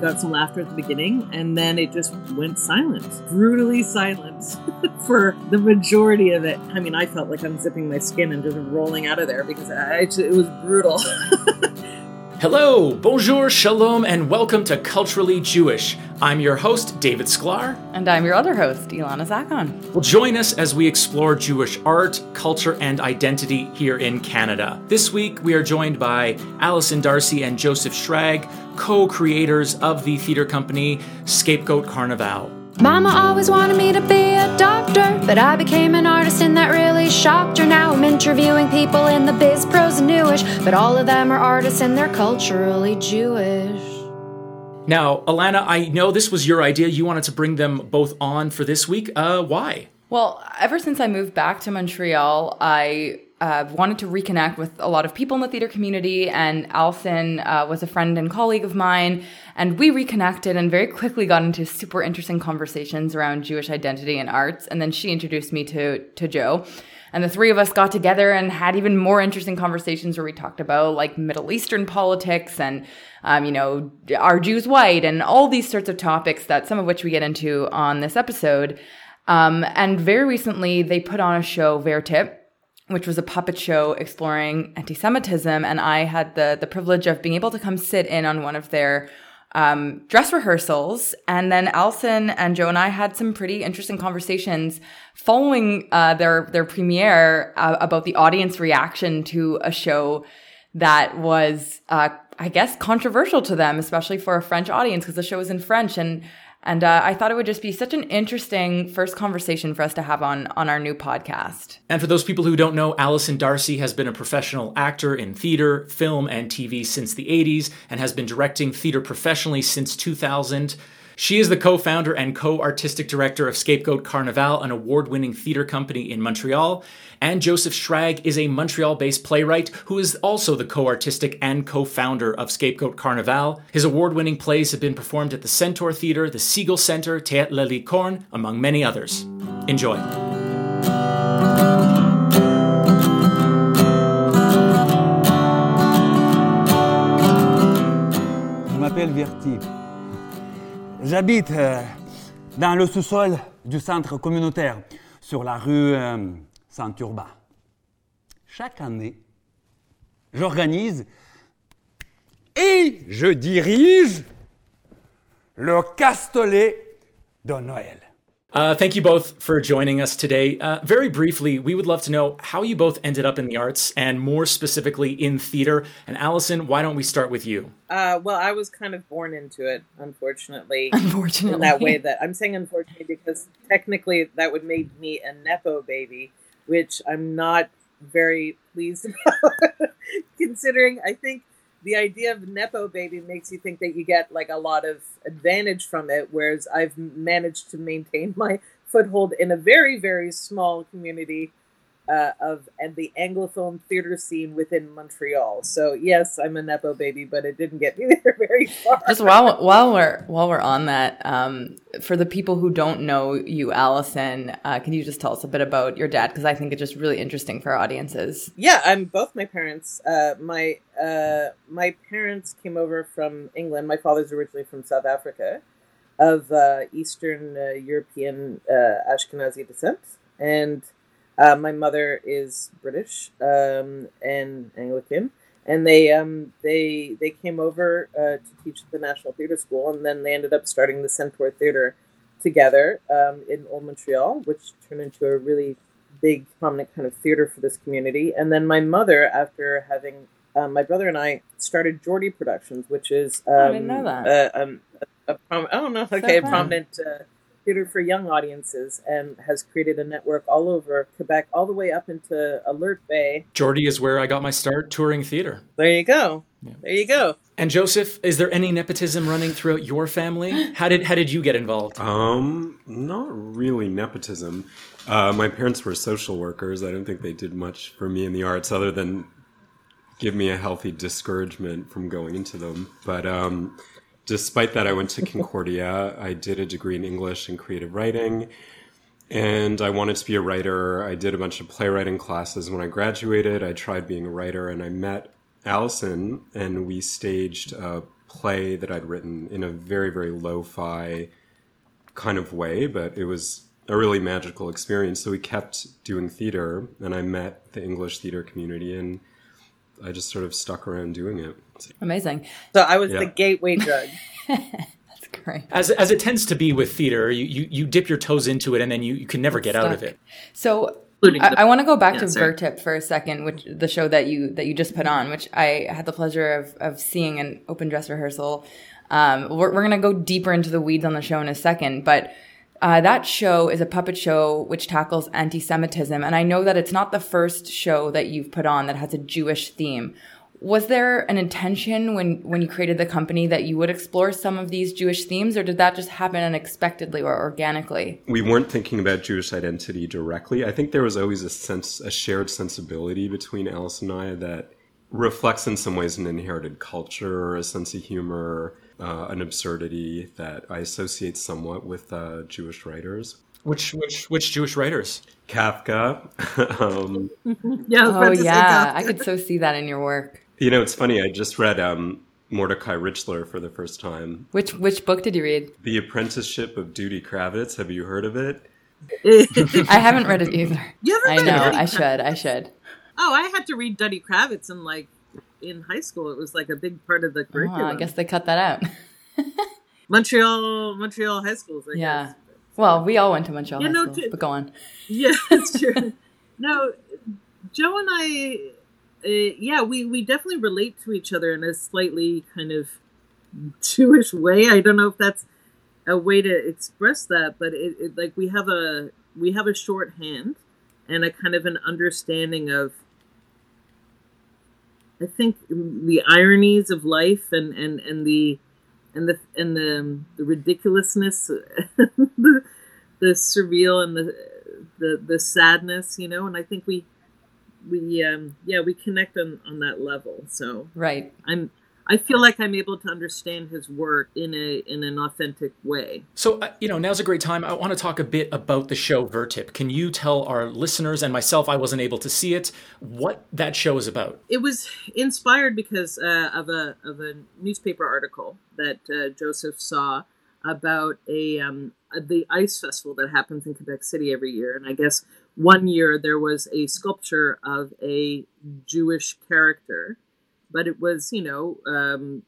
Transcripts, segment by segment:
got some laughter at the beginning, and then it just went silent, brutally silent for the majority of it. I mean, I felt like unzipping my skin and just rolling out of there because I, it was brutal. Hello, bonjour, shalom, and welcome to Culturally Jewish. I'm your host, David Sklar. And I'm your other host, Ilana Zackon. Well, join us as we explore Jewish art, culture, and identity here in Canada. This week, we are joined by Alison Darcy and Joseph Shragge, co creators of the theater company Scapegoat Carnivale. Mama always wanted me to be a doctor, but I became an artist and that really shocked her. Now I'm interviewing people in the biz, pros, and newish, but all of them are artists and they're culturally Jewish. Now, Ilana, I know this was your idea. You wanted to bring them both on for this week. Uh, why? Well, ever since I moved back to Montreal, I uh, wanted to reconnect with a lot of people in the theater community, and Alison uh, was a friend and colleague of mine, and we reconnected and very quickly got into super interesting conversations around Jewish identity and arts. And then she introduced me to to Joe, and the three of us got together and had even more interesting conversations where we talked about like Middle Eastern politics and um, you know are Jews white and all these sorts of topics that some of which we get into on this episode. Um, and very recently, they put on a show, Vertip, which was a puppet show exploring anti-Semitism, and I had the the privilege of being able to come sit in on one of their um, dress rehearsals, and then Alison and Joe and I had some pretty interesting conversations following uh, their their premiere uh, about the audience reaction to a show that was, uh, I guess, controversial to them, especially for a French audience because the show was in French. And and uh, I thought it would just be such an interesting first conversation for us to have on on our new podcast. And for those people who don't know, Alison Darcy has been a professional actor in theater, film, and TV since the 80s and has been directing theater professionally since 2000. She is the co founder and co artistic director of Scapegoat Carnivale, an award winning theater company in Montreal. And Joseph Shragge is a Montreal based playwright who is also the co artistic and co founder of Scapegoat Carnivale. His award winning plays have been performed at the Centaur Theatre, the Segal Center, Théâtre La Licorne, among many others. Enjoy. Je m'appelle Verti. J'habite euh, dans le sous-sol du centre communautaire sur la rue euh, Saint-Urbain. Chaque année, j'organise et je dirige le Castellet de Noël. Uh, thank you both for joining us today. Uh, very briefly, we would love to know how you both ended up in the arts and more specifically in theater. And Alison, why don't we start with you? Uh, well, I was kind of born into it, unfortunately. Unfortunately. In that way that I'm saying unfortunately because technically that would make me a Nepo baby, which I'm not very pleased about, considering I think the idea of nepo baby makes you think that you get like a lot of advantage from it whereas i've managed to maintain my foothold in a very very small community uh, of and the anglophone theater scene within montreal. So yes i'm a nepo baby but it didn't get me there very far. Just while while we're while we're on that um, for the people who don't know you alison uh, can you just tell us a bit about your dad? Because i think it's just really interesting for our audiences. Yeah i'm both my parents uh, my uh, my parents came over from england. My father's originally from south africa of uh, eastern uh, european ashkenazi descent. And uh, my mother is British um, and Anglican, and they um, they they came over uh, to teach at the National Theatre School, and then they ended up starting the Centaur Theatre together um, in Old Montreal, which turned into a really big, prominent kind of theater for this community. And then my mother, after having um, my brother and I, started Geordie Productions, which is I didn't know that. Uh, um, a, a prom- don't know, okay, a prominent. Uh, theater for young audiences and has created a network all over Quebec, all the way up into Alert Bay. Geordie is where I got my start touring theater. There you go. Yeah. There you go. And Joseph, is there any nepotism running throughout your family? How did how did you get involved? Um, not really nepotism. Uh, my parents were social workers. I don't think they did much for me in the arts other than give me a healthy discouragement from going into them. But um, despite that, I went to Concordia. I did a degree in English and creative writing. And I wanted to be a writer. I did a bunch of playwriting classes. When I graduated, I tried being a writer and I met Alison and we staged a play that I'd written in a very, very lo fi kind of way, but it was a really magical experience. So we kept doing theater, and I met the English theater community, and I just sort of stuck around doing it. Amazing. So I was Yeah. the gateway drug. That's great. As, as it tends to be with theater, you, you, you dip your toes into it and then you, you can never get out of it. So I, I want to go back Yeah, to sorry. Vertip for a second, which the show that you that you just put on, which I had the pleasure of of seeing an open dress rehearsal. Um, we're we're gonna go deeper into the weeds on the show in a second, but uh, that show is a puppet show which tackles anti-Semitism, and I know that it's not the first show that you've put on that has a Jewish theme. Was there an intention when when you created the company that you would explore some of these Jewish themes, or did that just happen unexpectedly or organically? we weren't thinking about Jewish identity directly. I think there was always a sense, a shared sensibility between Alice and I that reflects in some ways an inherited culture, a sense of humor, uh, an absurdity that I associate somewhat with uh, Jewish writers. Which, which, which Jewish writers? Kafka. um, yeah, Oh about to say yeah, Kafka. I could so see that in your work. You know, it's funny. I just read um, Mordecai Richler for the first time. Which which book did you read? The Apprenticeship of Duddy Kravitz. Have you heard of it? I haven't read it either. You ever I read know. Duddy I should. I should. Oh, I had to read Duddy Kravitz in like in high school. It was like a big part of the Oh, curriculum. I guess they cut that out. Montreal, Montreal high schools. I yeah. guess. Well, we all went to Montreal You High know, School, t- but go on. Yeah, that's true. no, Joe and I, uh, yeah, we we definitely relate to each other in a slightly kind of Jewish way. I don't know if that's a way to express that, but it, it like we have a we have a shorthand and a kind of an understanding of. I think the ironies of life and and and the and the and the the ridiculousness, the, the surreal and the the the sadness, you know. And I think we we um yeah we connect on on that level. So Right. I'm I feel like I'm able to understand his work in a in an authentic way. So, uh, you know, now's a great time. I want to talk a bit about the show Vertip. Can you tell our listeners and myself, I wasn't able to see it, what that show is about? It was inspired because uh, of a of a newspaper article that uh, Joseph saw about a um, the ice festival that happens in Quebec City every year, and I guess one year there was a sculpture of a Jewish character, but it was you know um,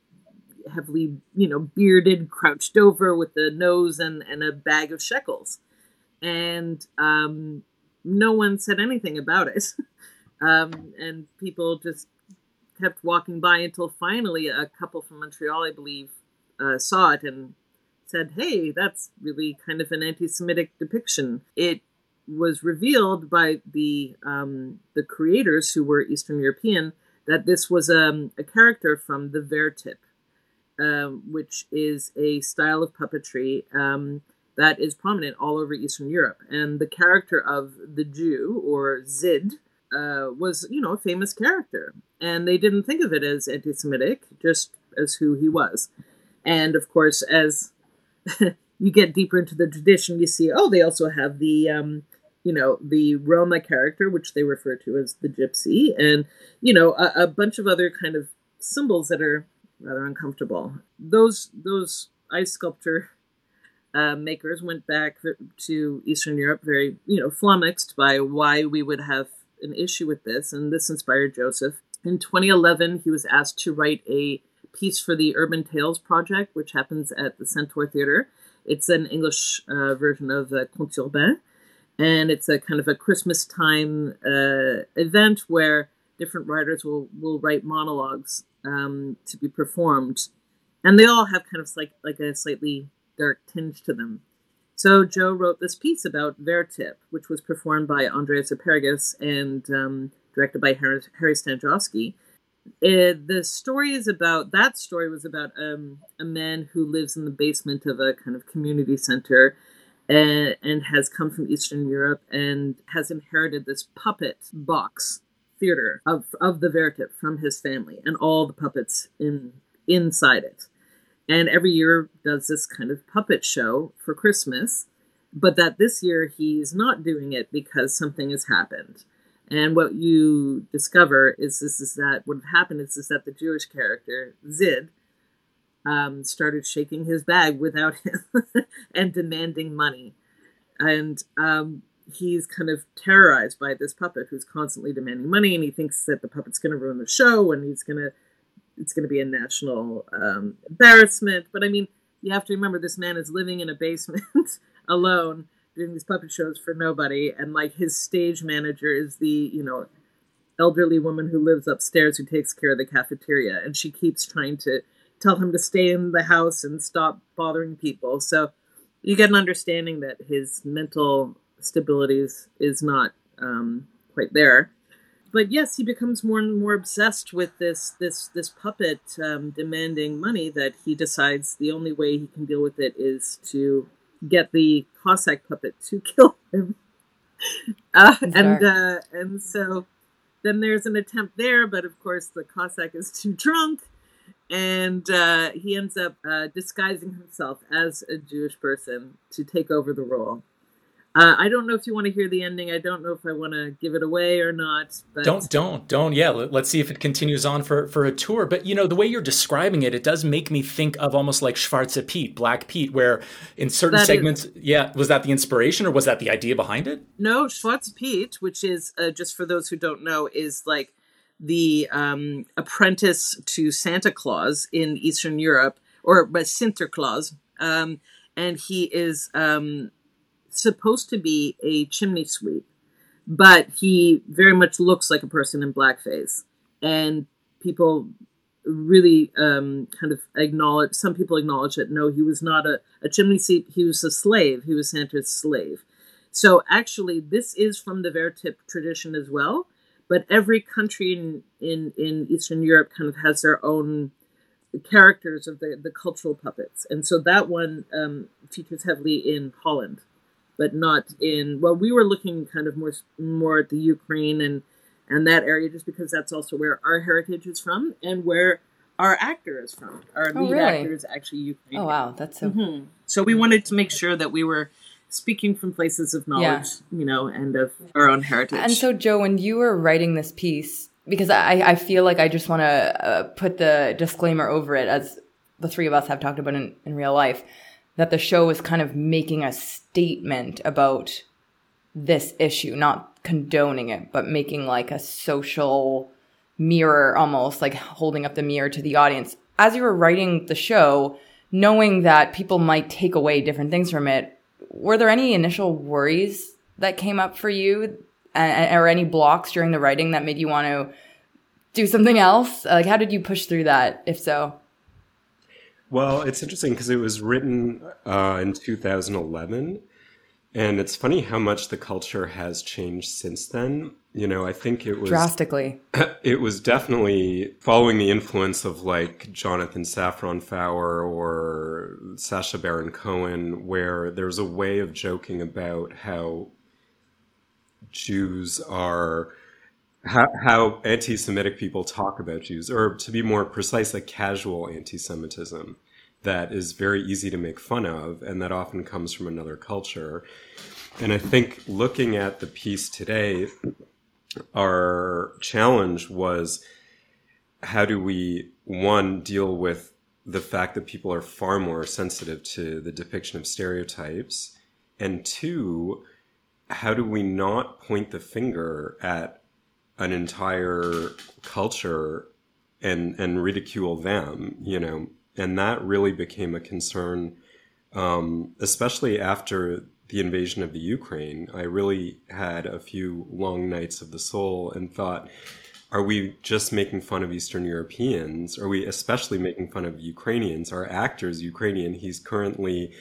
heavily you know bearded, crouched over with the nose and and a bag of shekels, and um, no one said anything about it, um, and people just kept walking by until finally a couple from Montreal, I believe, uh, saw it and said, "Hey, that's really kind of an anti-Semitic depiction." It was revealed by the um, the creators, who were Eastern European, that this was um, a character from the Vertip, um, which is a style of puppetry um, that is prominent all over Eastern Europe. And the character of the Jew, or Zyhd, uh, was, you know, a famous character. And they didn't think of it as anti Semitic, just as who he was. And of course, as you get deeper into the tradition, you see, oh, they also have the, um, you know, the Roma character, which they refer to as the gypsy, and, you know, a, a bunch of other kind of symbols that are rather uncomfortable. Those, those ice sculpture uh, makers went back to Eastern Europe very, you know, flummoxed by why we would have an issue with this, and this inspired Joseph. In 2011, he was asked to write a piece for the Urban Tales Project, which happens at the Centaur Theater. It's an English uh, version of uh, Contes Urbains, and it's a kind of a Christmas time uh, event where different writers will, will write monologues um, to be performed, and they all have kind of like like a slightly dark tinge to them. So Joe wrote this piece about Vertip, which was performed by Andreas Apergis and um, directed by Harry, Harry Standjofski. Uh, the story is about that story was about um, a man who lives in the basement of a kind of community center and, and has come from Eastern Europe and has inherited this puppet box theater of of the Vertip from his family and all the puppets in inside it and every year does this kind of puppet show for Christmas, but that this year he's not doing it because something has happened. And what you discover is this is that what happened is, is that the Jewish character Zyhd um, started shaking his bag without him and demanding money. And um, he's kind of terrorized by this puppet who's constantly demanding money, and he thinks that the puppet's going to ruin the show, and he's going to it's going to be a national um, embarrassment. But I mean, you have to remember this man is living in a basement alone doing these puppet shows for nobody, and like his stage manager is the you know elderly woman who lives upstairs who takes care of the cafeteria, and she keeps trying to tell him to stay in the house and stop bothering people. So you get an understanding that his mental stability is, is not um, quite there. But yes, he becomes more and more obsessed with this this this puppet um, demanding money that he decides the only way he can deal with it is to get the Cossack puppet to kill him. Uh, and uh, and so then there's an attempt there, but of course the Cossack is too drunk, and uh, he ends up uh, disguising himself as a Jewish person to take over the role. Uh, I don't know if you want to hear the ending. I don't know if I want to give it away or not. But... Don't, don't, don't. Yeah, let's see if it continues on for for a tour. But you know, the way you're describing it, it does make me think of almost like Schwarze Pete, Black Pete, where in certain that segments, is... yeah, was that the inspiration or was that the idea behind it? No, Schwarze Pete, which is uh, just for those who don't know, is like the um, apprentice to Santa Claus in Eastern Europe, or uh, Sinterklaas, um, and he is. Um, supposed to be a chimney sweep, but he very much looks like a person in blackface. And people really um, kind of acknowledge, some people acknowledge that no, he was not a, a chimney sweep, he was a slave, he was Santa's slave. So actually, this is from the Vertip tradition as well, but every country in, in, in Eastern Europe kind of has their own characters of the, the cultural puppets. And so that one um, features heavily in Holland but not in. Well, we were looking kind of more more at the Ukraine and and that area, just because that's also where our heritage is from and where our actor is from. Our oh, lead really? actor is actually Ukrainian. Oh wow, that's so. Mm-hmm. So we wanted to make sure that we were speaking from places of knowledge, yeah. you know, and of our own heritage. And so, Joe, when you were writing this piece, because I, I feel like I just want to uh, put the disclaimer over it, as the three of us have talked about in, in real life that the show is kind of making a statement about this issue, not condoning it, but making like a social mirror almost, like holding up the mirror to the audience. As you were writing the show, knowing that people might take away different things from it, were there any initial worries that came up for you or any blocks during the writing that made you want to do something else? Like, how did you push through that, if so? Well, it's interesting because it was written uh, in 2011. And it's funny how much the culture has changed since then. You know, I think it was drastically. It was definitely following the influence of like Jonathan Safran Foer or sacha Baron Cohen, where there's a way of joking about how Jews are how, how anti-Semitic people talk about Jews, or to be more precise, a casual anti-Semitism that is very easy to make fun of, and that often comes from another culture. And I think looking at the piece today, our challenge was how do we one deal with the fact that people are far more sensitive to the depiction of stereotypes, and two, how do we not point the finger at an entire culture and and ridicule them you know? And that really became a concern um, especially after the invasion of the ukraine i really had a few long nights of the soul and thought are we just making fun of eastern europeans? Are we especially making fun of ukrainians? Our actor's ukrainian. He's currently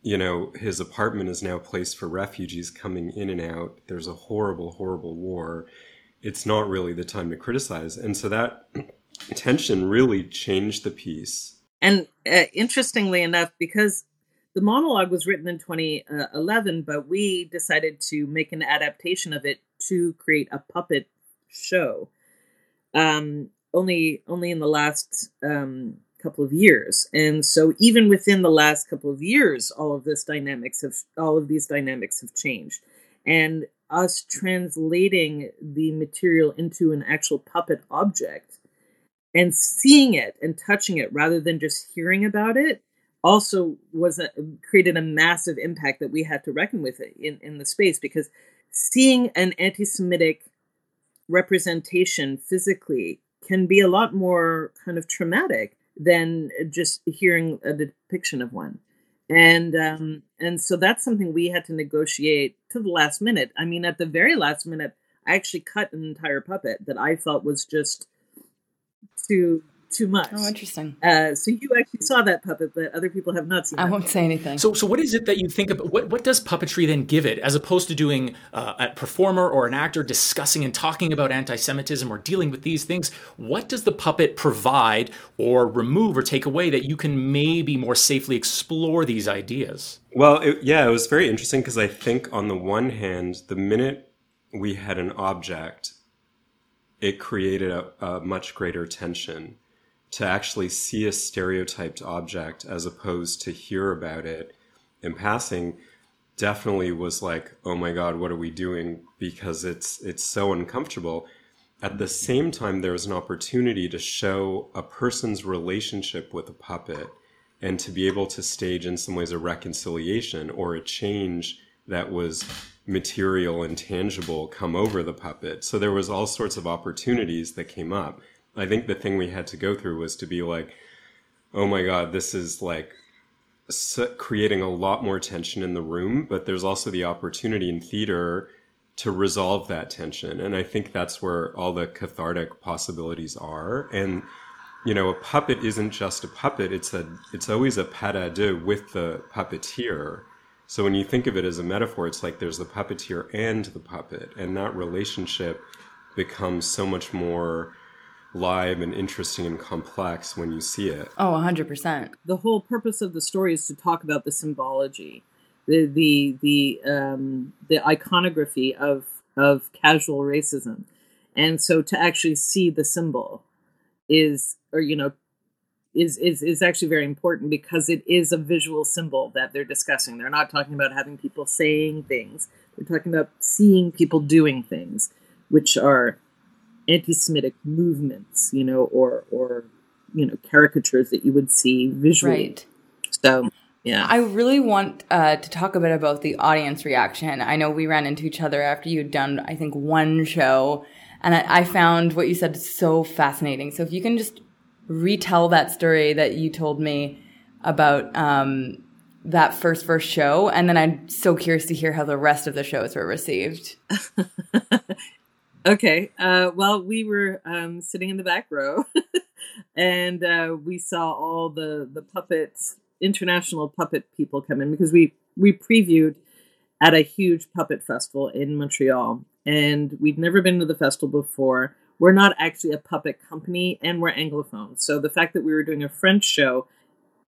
you know his apartment is now a place for refugees coming in and out. There's a horrible horrible war. It's not really the time to criticize. And so that tension really changed the piece. And uh, interestingly enough, because the monologue was written in 2011, but we decided to make an adaptation of it to create a puppet show. Um, only, only in the last um, couple of years, and so even within the last couple of years, all of this dynamics have all of these dynamics have changed, and us translating the material into an actual puppet object and seeing it and touching it rather than just hearing about it also was a, created a massive impact that we had to reckon with in, in the space because seeing an anti-Semitic representation physically can be a lot more kind of traumatic than just hearing a depiction of one and um, and so that's something we had to negotiate to the last minute. I mean, at the very last minute, I actually cut an entire puppet that I felt was just too too much. Oh, interesting. Uh, so you actually saw that puppet, but other people have not seen. I won't say anything. So, so what is it that you think about? What what does puppetry then give it, as opposed to doing uh, a performer or an actor discussing and talking about anti-Semitism or dealing with these things? What does the puppet provide or remove or take away that you can maybe more safely explore these ideas? Well, it, yeah, it was very interesting because I think on the one hand, the minute we had an object, it created a, a much greater tension to actually see a stereotyped object as opposed to hear about it in passing definitely was like oh my god what are we doing? Because it's it's so uncomfortable. At the same time there was an opportunity to show a person's relationship with a puppet and to be able to stage in some ways a reconciliation or a change that was material and tangible come over the puppet. So there was all sorts of opportunities that came up I think the thing we had to go through was to be like, oh my God, this is like creating a lot more tension in the room, but there's also the opportunity in theater to resolve that tension. And I think that's where all the cathartic possibilities are. And, you know, a puppet isn't just a puppet. It's a, it's always a pas de deux with the puppeteer. So when you think of it as a metaphor, it's like there's the puppeteer and the puppet, and that relationship becomes so much more live and interesting and complex when you see it. Oh, 100%. The whole purpose of the story is to talk about the symbology, the the the um, the iconography of of casual racism. And so to actually see the symbol is or you know is, is is actually very important because it is a visual symbol that they're discussing. They're not talking about having people saying things. They're talking about seeing people doing things, which are anti-Semitic movements, you know, or or you know caricatures that you would see visually. Right. So yeah, I really want uh, to talk a bit about the audience reaction. I know we ran into each other after you'd done, I think, one show, and I, I found what you said so fascinating. So if you can just retell that story that you told me about um, that first first show, and then I'm so curious to hear how the rest of the shows were received. Okay. Uh, well, we were um, sitting in the back row, and uh, we saw all the the puppets, international puppet people come in because we we previewed at a huge puppet festival in Montreal, and we'd never been to the festival before. We're not actually a puppet company, and we're anglophone. So the fact that we were doing a French show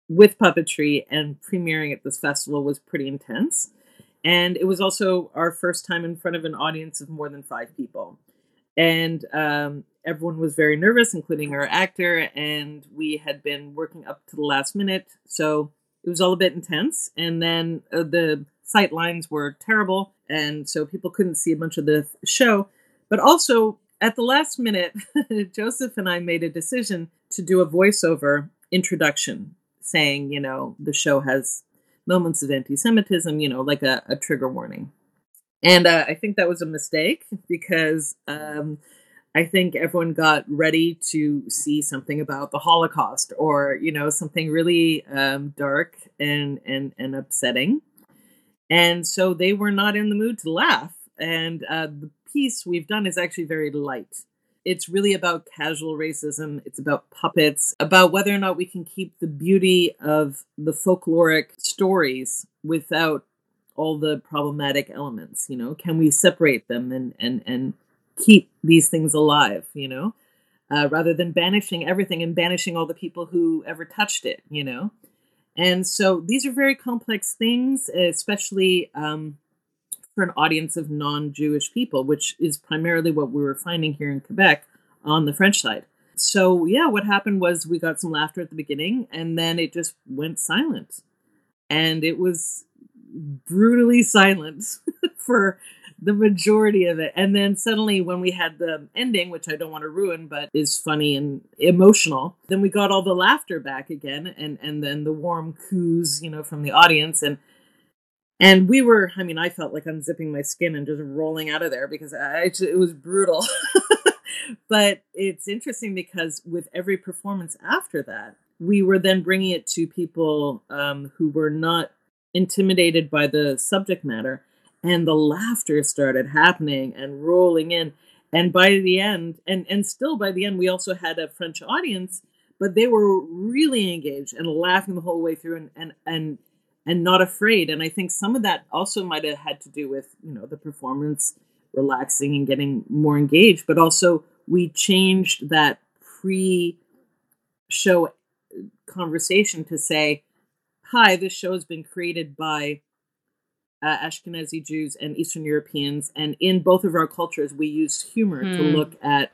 with puppetry and premiering at this festival was pretty intense. And it was also our first time in front of an audience of more than five people. And um, everyone was very nervous, including our actor. And we had been working up to the last minute. So it was all a bit intense. And then uh, the sight lines were terrible. And so people couldn't see a bunch of the show. But also, at the last minute, Joseph and I made a decision to do a voiceover introduction saying, you know, the show has moments of anti Semitism, you know, like a, a trigger warning. And uh, I think that was a mistake because um, I think everyone got ready to see something about the Holocaust or, you know, something really um, dark and, and, and upsetting. And so they were not in the mood to laugh. And uh, the piece we've done is actually very light it's really about casual racism. It's about puppets, about whether or not we can keep the beauty of the folkloric stories without all the problematic elements. You know, can we separate them and and and keep these things alive? You know, uh, rather than banishing everything and banishing all the people who ever touched it. You know, and so these are very complex things, especially. Um, for an audience of non-Jewish people, which is primarily what we were finding here in Quebec on the French side. So yeah, what happened was we got some laughter at the beginning, and then it just went silent, and it was brutally silent for the majority of it. And then suddenly, when we had the ending, which I don't want to ruin, but is funny and emotional, then we got all the laughter back again, and and then the warm coos, you know, from the audience, and and we were. I mean, I felt like unzipping my skin and just rolling out of there because I, it was brutal. but it's interesting because with every performance after that, we were then bringing it to people um, who were not intimidated by the subject matter and the laughter started happening and rolling in. And by the end and and still by the end we also had a french audience but they were really engaged and laughing the whole way through and and and and not afraid. And i think some of that also might have had to do with you know the performance relaxing and getting more engaged but also we changed that pre show conversation to say hi, this show has been created by uh, Ashkenazi Jews and Eastern Europeans, and in both of our cultures, we use humor to Hmm. look at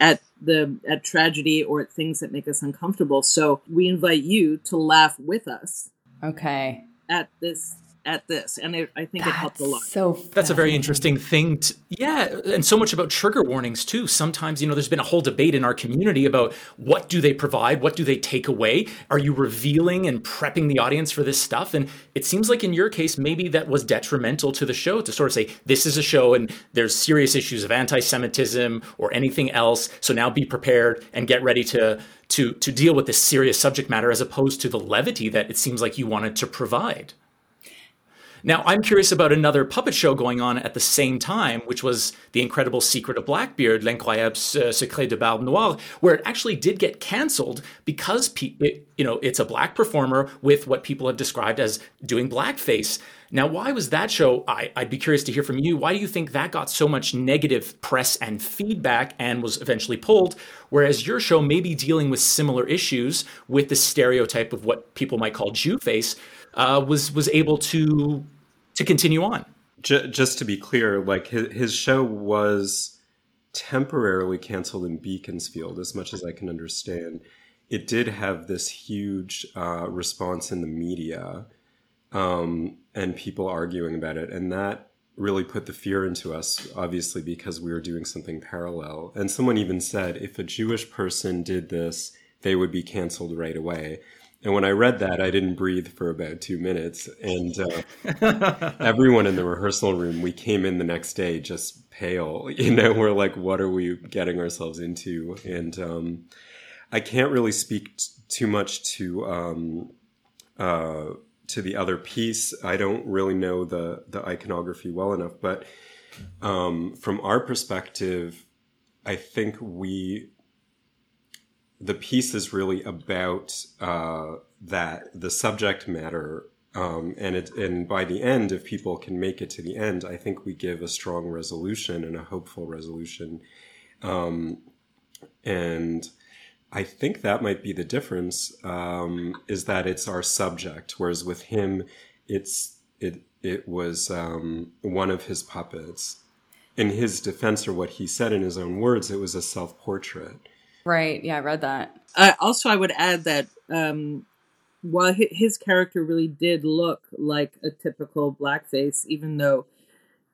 at the at tragedy or at things that make us uncomfortable. So we invite you to laugh with us Okay. at this at this, and it, I think it helped a lot. So That's a very interesting thing. To, yeah, and so much about trigger warnings too. Sometimes, you know, there's been a whole debate in our community about what do they provide, what do they take away. Are you revealing and prepping the audience for this stuff? And it seems like in your case, maybe that was detrimental to the show to sort of say this is a show and there's serious issues of anti-Semitism or anything else. So now be prepared and get ready to to to deal with this serious subject matter, as opposed to the levity that it seems like you wanted to provide. Now, I'm curious about another puppet show going on at the same time, which was The Incredible Secret of Blackbeard, L'Incroyable Secret de Barbe Noire, where it actually did get canceled because it, you know it's a black performer with what people have described as doing blackface. Now, why was that show? I, I'd be curious to hear from you. Why do you think that got so much negative press and feedback and was eventually pulled? Whereas your show may be dealing with similar issues with the stereotype of what people might call Jew face, uh, was was able to to continue on. J- just to be clear, like his, his show was temporarily canceled in Beaconsfield, as much as I can understand. It did have this huge uh, response in the media um, and people arguing about it. And that really put the fear into us, obviously, because we were doing something parallel. And someone even said if a Jewish person did this, they would be canceled right away. And when I read that, I didn't breathe for about two minutes. And uh, everyone in the rehearsal room, we came in the next day just pale. You know, we're like, what are we getting ourselves into? And um, I can't really speak t- too much to um, uh, to the other piece. I don't really know the the iconography well enough, but um, from our perspective, I think we the piece is really about uh, that the subject matter um, and it and by the end if people can make it to the end i think we give a strong resolution and a hopeful resolution. Um, and i think that might be the difference um, is that it's our subject whereas with him it's it it was um, one of his puppets. In his defense or what he said in his own words it was a self-portrait Right. Yeah, I read that. Uh, also, I would add that um, while his character really did look like a typical blackface, even though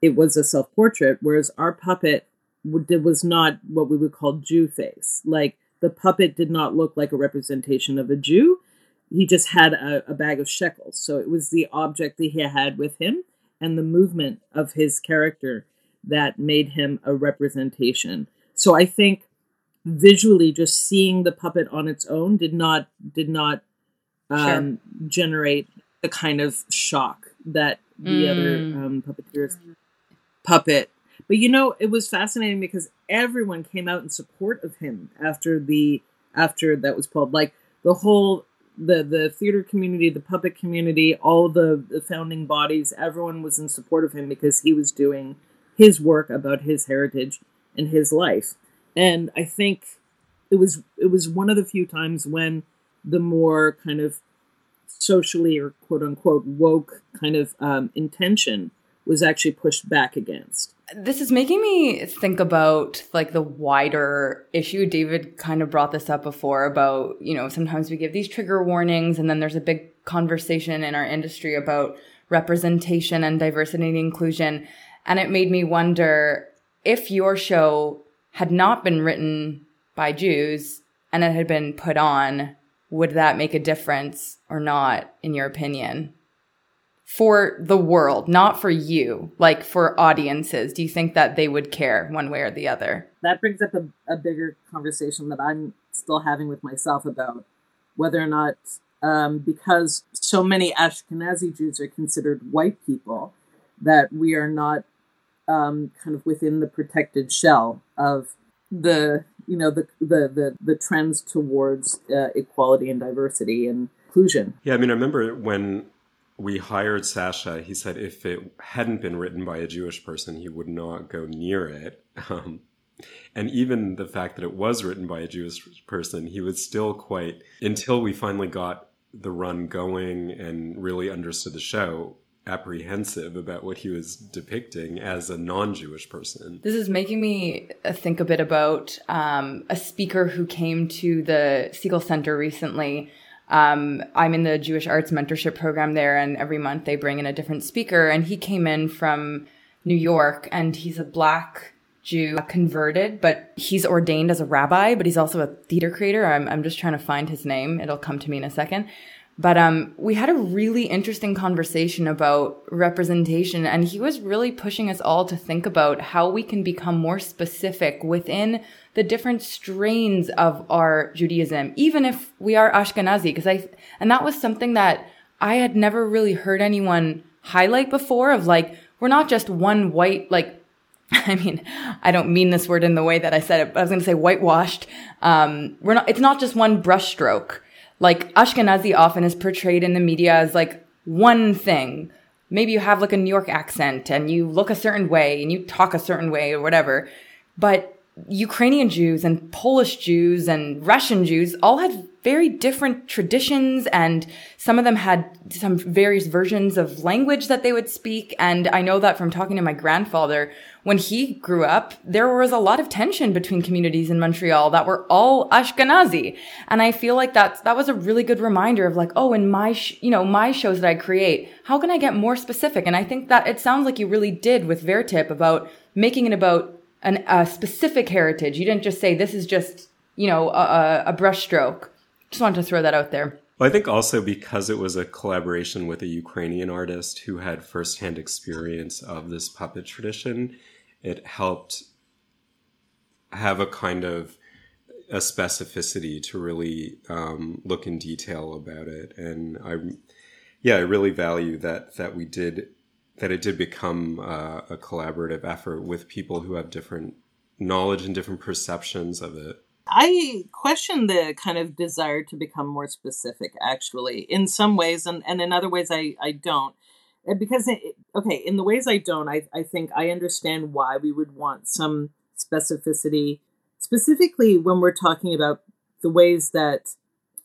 it was a self portrait, whereas our puppet was not what we would call Jew face. Like the puppet did not look like a representation of a Jew. He just had a, a bag of shekels. So it was the object that he had with him and the movement of his character that made him a representation. So I think visually just seeing the puppet on its own did not did not um, generate the kind of shock that the other um, puppeteers puppet. But you know, it was fascinating because everyone came out in support of him after the after that was pulled. Like the whole the the theater community, the puppet community, all the, the founding bodies, everyone was in support of him because he was doing his work about his heritage and his life. And I think it was it was one of the few times when the more kind of socially or quote unquote woke kind of um, intention was actually pushed back against. This is making me think about like the wider issue. David kind of brought this up before about, you know, sometimes we give these trigger warnings and then there's a big conversation in our industry about representation and diversity and inclusion. And it made me wonder if your show had not been written by Jews and it had been put on, would that make a difference or not, in your opinion? For the world, not for you, like for audiences, do you think that they would care one way or the other? That brings up a, a bigger conversation that I'm still having with myself about whether or not, um, because so many Ashkenazi Jews are considered white people, that we are not um, kind of within the protected shell of the you know the the the, the trends towards uh, equality and diversity and inclusion. Yeah, I mean, I remember when we hired Sasha, he said if it hadn't been written by a Jewish person, he would not go near it. Um, and even the fact that it was written by a Jewish person, he was still quite, until we finally got the run going and really understood the show, apprehensive about what he was depicting as a non-Jewish person. This is making me uh, think a bit about um, a speaker who came to the Segal Center recently. Um, I'm in the Jewish Arts Mentorship Program there, and every month they bring in a different speaker. And he came in from New York, and he's a black Jew converted, but he's ordained as a rabbi, but he's also a theater creator. I'm, I'm just trying to find his name. It'll come to me in a second. But um, we had a really interesting conversation about representation, and he was really pushing us all to think about how we can become more specific within the different strains of our Judaism, even if we are Ashkenazi. Because I, and that was something that I had never really heard anyone highlight before. Of like, we're not just one white like I mean, I don't mean this word in the way that I said it. I was going to say whitewashed. Um, we're not, it's not just one brushstroke. Like Ashkenazi often is portrayed in the media as like one thing. Maybe you have like a New York accent and you look a certain way and you talk a certain way or whatever. But Ukrainian Jews and Polish Jews and Russian Jews all had very different traditions and some of them had some various versions of language that they would speak. And I know that from talking to my grandfather, when he grew up, there was a lot of tension between communities in Montreal that were all Ashkenazi. And I feel like that, that was a really good reminder of like, oh, in my, sh- you know, my shows that I create, how can I get more specific? And I think that it sounds like you really did with Vertip about making it about an, a specific heritage. You didn't just say this is just, you know, a, a brushstroke. Just wanted to throw that out there. Well, I think also because it was a collaboration with a Ukrainian artist who had firsthand experience of this puppet tradition, it helped have a kind of a specificity to really um, look in detail about it. And I, yeah, I really value that that we did that it did become uh, a collaborative effort with people who have different knowledge and different perceptions of it. I question the kind of desire to become more specific, actually, in some ways, and, and in other ways, I, I don't. Because, it, okay, in the ways I don't, I, I think I understand why we would want some specificity, specifically when we're talking about the ways that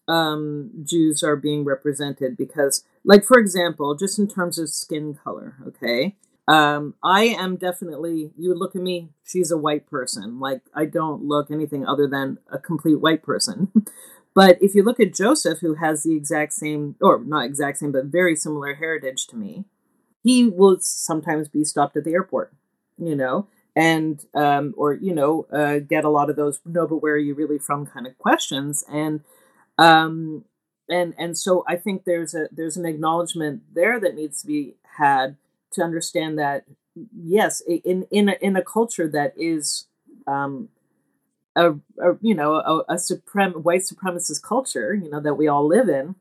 um, Jews are being represented. Because, like, for example, just in terms of skin color, okay, um, I am definitely, you would look at me, she's a white person. Like, I don't look anything other than a complete white person. but if you look at Joseph, who has the exact same, or not exact same, but very similar heritage to me, he will sometimes be stopped at the airport, you know, and, um, or, you know, uh, get a lot of those, no, but where are you really from kind of questions. And, um, and, and so I think there's a, there's an acknowledgement there that needs to be had to understand that yes, in in a, in a culture that is um, a, a you know a, a suprem white supremacist culture, you know that we all live in,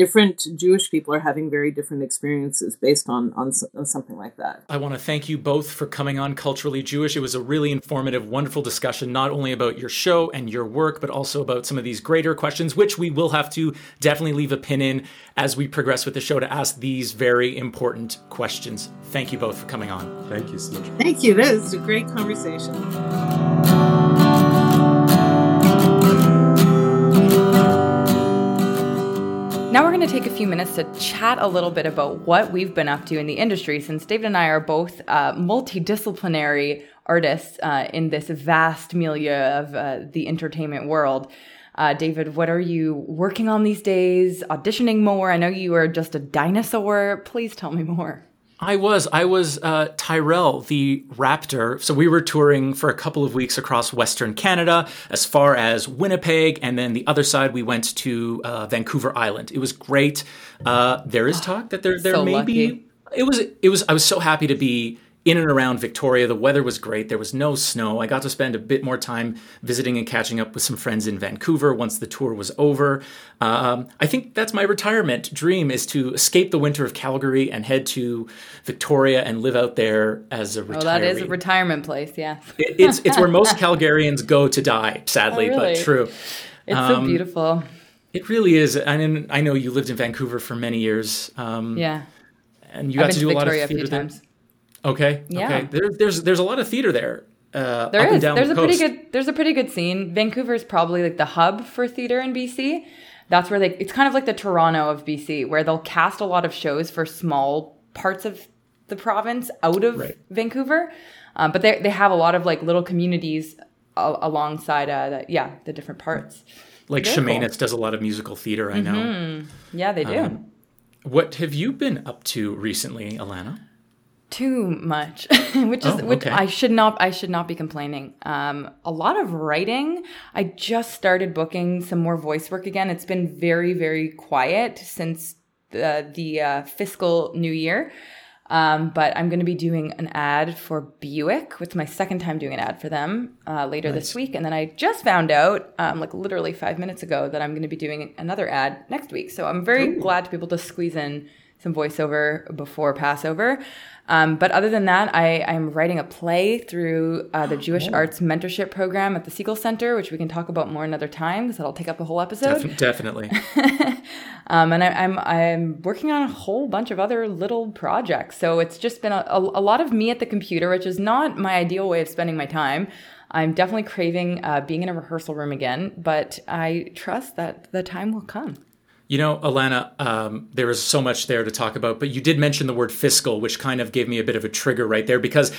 different Jewish people are having very different experiences based on, on, on something like that. I want to thank you both for coming on Culturally Jewish. It was a really informative, wonderful discussion, not only about your show and your work, but also about some of these greater questions, which we will have to definitely leave a pin in as we progress with the show to ask these very important questions. Thank you both for coming on. Thank you so much. Thank you. This is a great conversation. Now we're going to take a few minutes to chat a little bit about what we've been up to in the industry since David and I are both uh, multidisciplinary artists uh, in this vast milieu of uh, the entertainment world. Uh, David, what are you working on these days? Auditioning more? I know you are just a dinosaur. Please tell me more. I was. I was uh, Tyrell, the raptor. So we were touring for a couple of weeks across Western Canada, as far as Winnipeg, and then the other side we went to uh, Vancouver Island. It was great. Uh, there is talk that there there So may lucky. be. It was. It was. I was so happy to be in and around Victoria. The weather was great. There was no snow. I got to spend a bit more time visiting and catching up with some friends in Vancouver once the tour was over. Um, I think that's my retirement dream is to escape the winter of Calgary and head to Victoria and live out there as a retiree. Oh, that is a retirement place. yeah. It- it's it's where most Calgarians go to die, sadly, Oh, really? but true. it's Um, so beautiful. It really is. And I know you lived in Vancouver for many years. Um, Yeah, and you got to do a lot Victoria a of few theater there. Okay. Yeah. Okay. There, there's there's a lot of theater there. Uh, There up and down There's the a pretty coast. good. There's a pretty good scene. Vancouver is probably like the hub for theater in BC. That's where they. It's kind of like the Toronto of BC, where they'll cast a lot of shows for small parts of the province out of Right. Vancouver, um, but they they have a lot of like little communities a- alongside. Uh, the, yeah, the different parts. Like Very cool. Mm-hmm. Does a lot of musical theater. I know. Yeah, they do. Um, What have you been up to recently, Ilana? Too much which is Oh, which i should not i should not be complaining um a lot of writing i just started booking some more voice work again it's been very very quiet since the the uh, fiscal new year um, but I'm going to be doing an ad for Buick. It's my second time doing an ad for them uh, later this week. And then I just found out, um, like literally five minutes ago, that I'm going to be doing another ad next week. So I'm very glad to be able to squeeze in some voiceover before Passover. Um, but other than that, I, I'm writing a play through uh, the Jewish Arts Mentorship Program at the Segal Center, which we can talk about more another time because that'll take up a whole episode. Def- definitely. Um, and I, I'm I'm working on a whole bunch of other little projects. So it's just been a, a, a lot of me at the computer, which is not my ideal way of spending my time. I'm definitely craving uh, being in a rehearsal room again, but I trust that the time will come. You know, Ilana, um, there is so much there to talk about, but you did mention the word fiscal, which kind of gave me a bit of a trigger right there because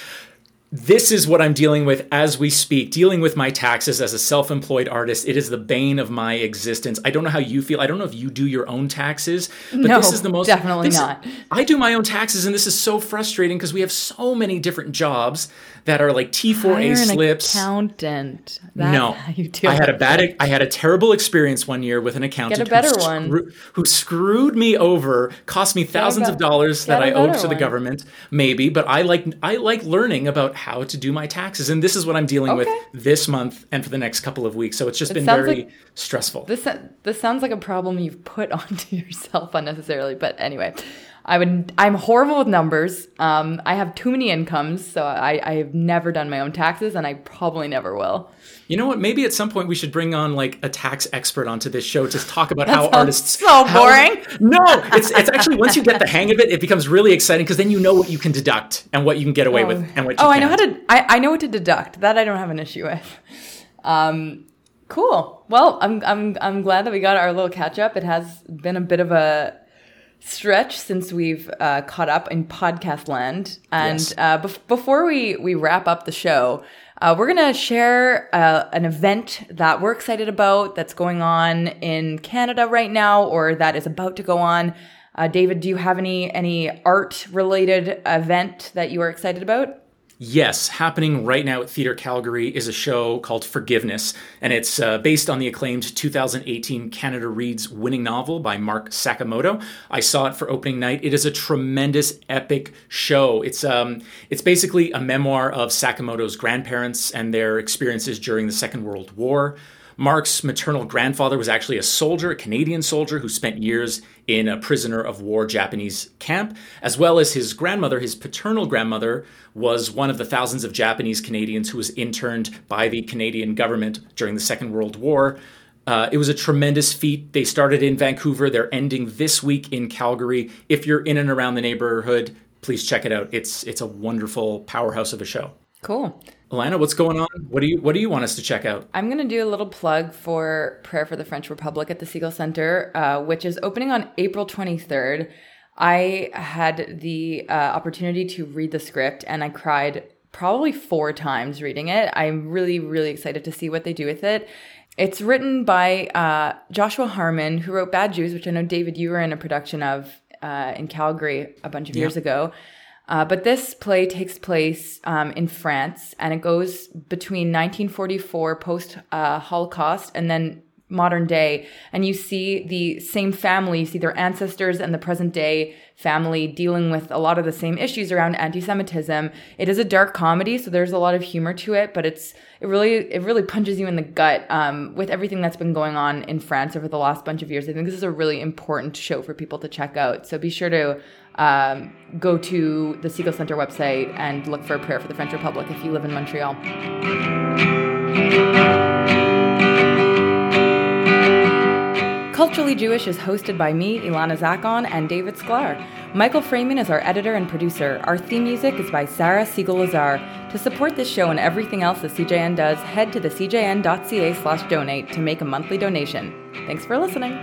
this is what I'm dealing with as we speak, dealing with my taxes as a self employed artist. It is the bane of my existence. I don't know how you feel. I don't know if you do your own taxes, but No, this is the most. definitely this- not. I do my own taxes, and this is so frustrating because we have so many different jobs that are like T4A Hire an slips. accountant. That's no, you do I had a bad, I had a terrible experience one year with an accountant Get a better who, one. screw- who screwed me over, cost me thousands be- of dollars that I owed to the one. government. Maybe, but I like, I like learning about how to do my taxes, and this is what I'm dealing with this month and for the next couple of weeks. So it's just been very like- stressful. This this sounds like a problem you've put onto yourself unnecessarily. But anyway, I would. I'm horrible with numbers. Um, I have too many incomes, so I I have never done my own taxes, and I probably never will. You know what? Maybe at some point we should bring on like a tax expert onto this show to talk about how artists. so how- boring. no, it's it's actually once you get the hang of it, it becomes really exciting because then you know what you can deduct and what you can get away with and what. You oh, I know how to. I, I know what to deduct. That I don't have an issue with. Um, cool. Well, I'm I'm I'm glad that we got our little catch up. It has been a bit of a stretch since we've uh, caught up in podcast land. And Yes. uh, bef- before we we wrap up the show. Uh, we're gonna share uh, an event that we're excited about that's going on in Canada right now, or that is about to go on. Uh, David, do you have any any art related event that you are excited about? Yes, happening right now at Theatre Calgary is a show called Forgiveness, and it's uh, based on the acclaimed 2018 Canada Reads winning novel by Mark Sakamoto. I saw it for opening night. It is a tremendous, epic show. It's um, it's basically a memoir of Sakamoto's grandparents and their experiences during the Second World War. Mark's maternal grandfather was actually a soldier, a Canadian soldier who spent years in a prisoner of war Japanese camp, as well as his grandmother, his paternal grandmother, was one of the thousands of Japanese Canadians who was interned by the Canadian government during the Second World War. Uh, it was a tremendous feat. They started in Vancouver. They're ending this week in Calgary. If you're in and around the neighborhood, please check it out. It's it's a wonderful powerhouse of a show. Cool. Ilana, what's going on? What do you what do you want us to check out? I'm going to do a little plug for Prayer for the French Republic at the Segal Center, uh, which is opening on April 23rd. I had the uh, opportunity to read the script and I cried probably four times reading it. I'm really, really excited to see what they do with it. It's written by uh, Joshua Harmon, who wrote Bad Jews, which I know, David, you were in a production of uh, in Calgary a bunch of years ago. Uh, but this play takes place um, in France and it goes between 1944 post uh, Holocaust and then modern day. And you see the same family you see their ancestors and the present day family dealing with a lot of the same issues around anti-semitism. It is a dark comedy so there's a lot of humor to it but it's it really it really punches you in the gut um, with everything that's been going on in france over the last bunch of years. I think this is a really important show for people to check out so be sure to um, go to the Segal Center website and look for a prayer for the French Republic if you live in Montreal. Culturally Jewish is hosted by me, Ilana Zackon, and David Sklar. Michael Fraiman is our editor and producer. Our theme music is by Sarah Segal Lazar. To support this show and everything else the CJN does, head to the cjn.ca slash donate to make a monthly donation. Thanks for listening.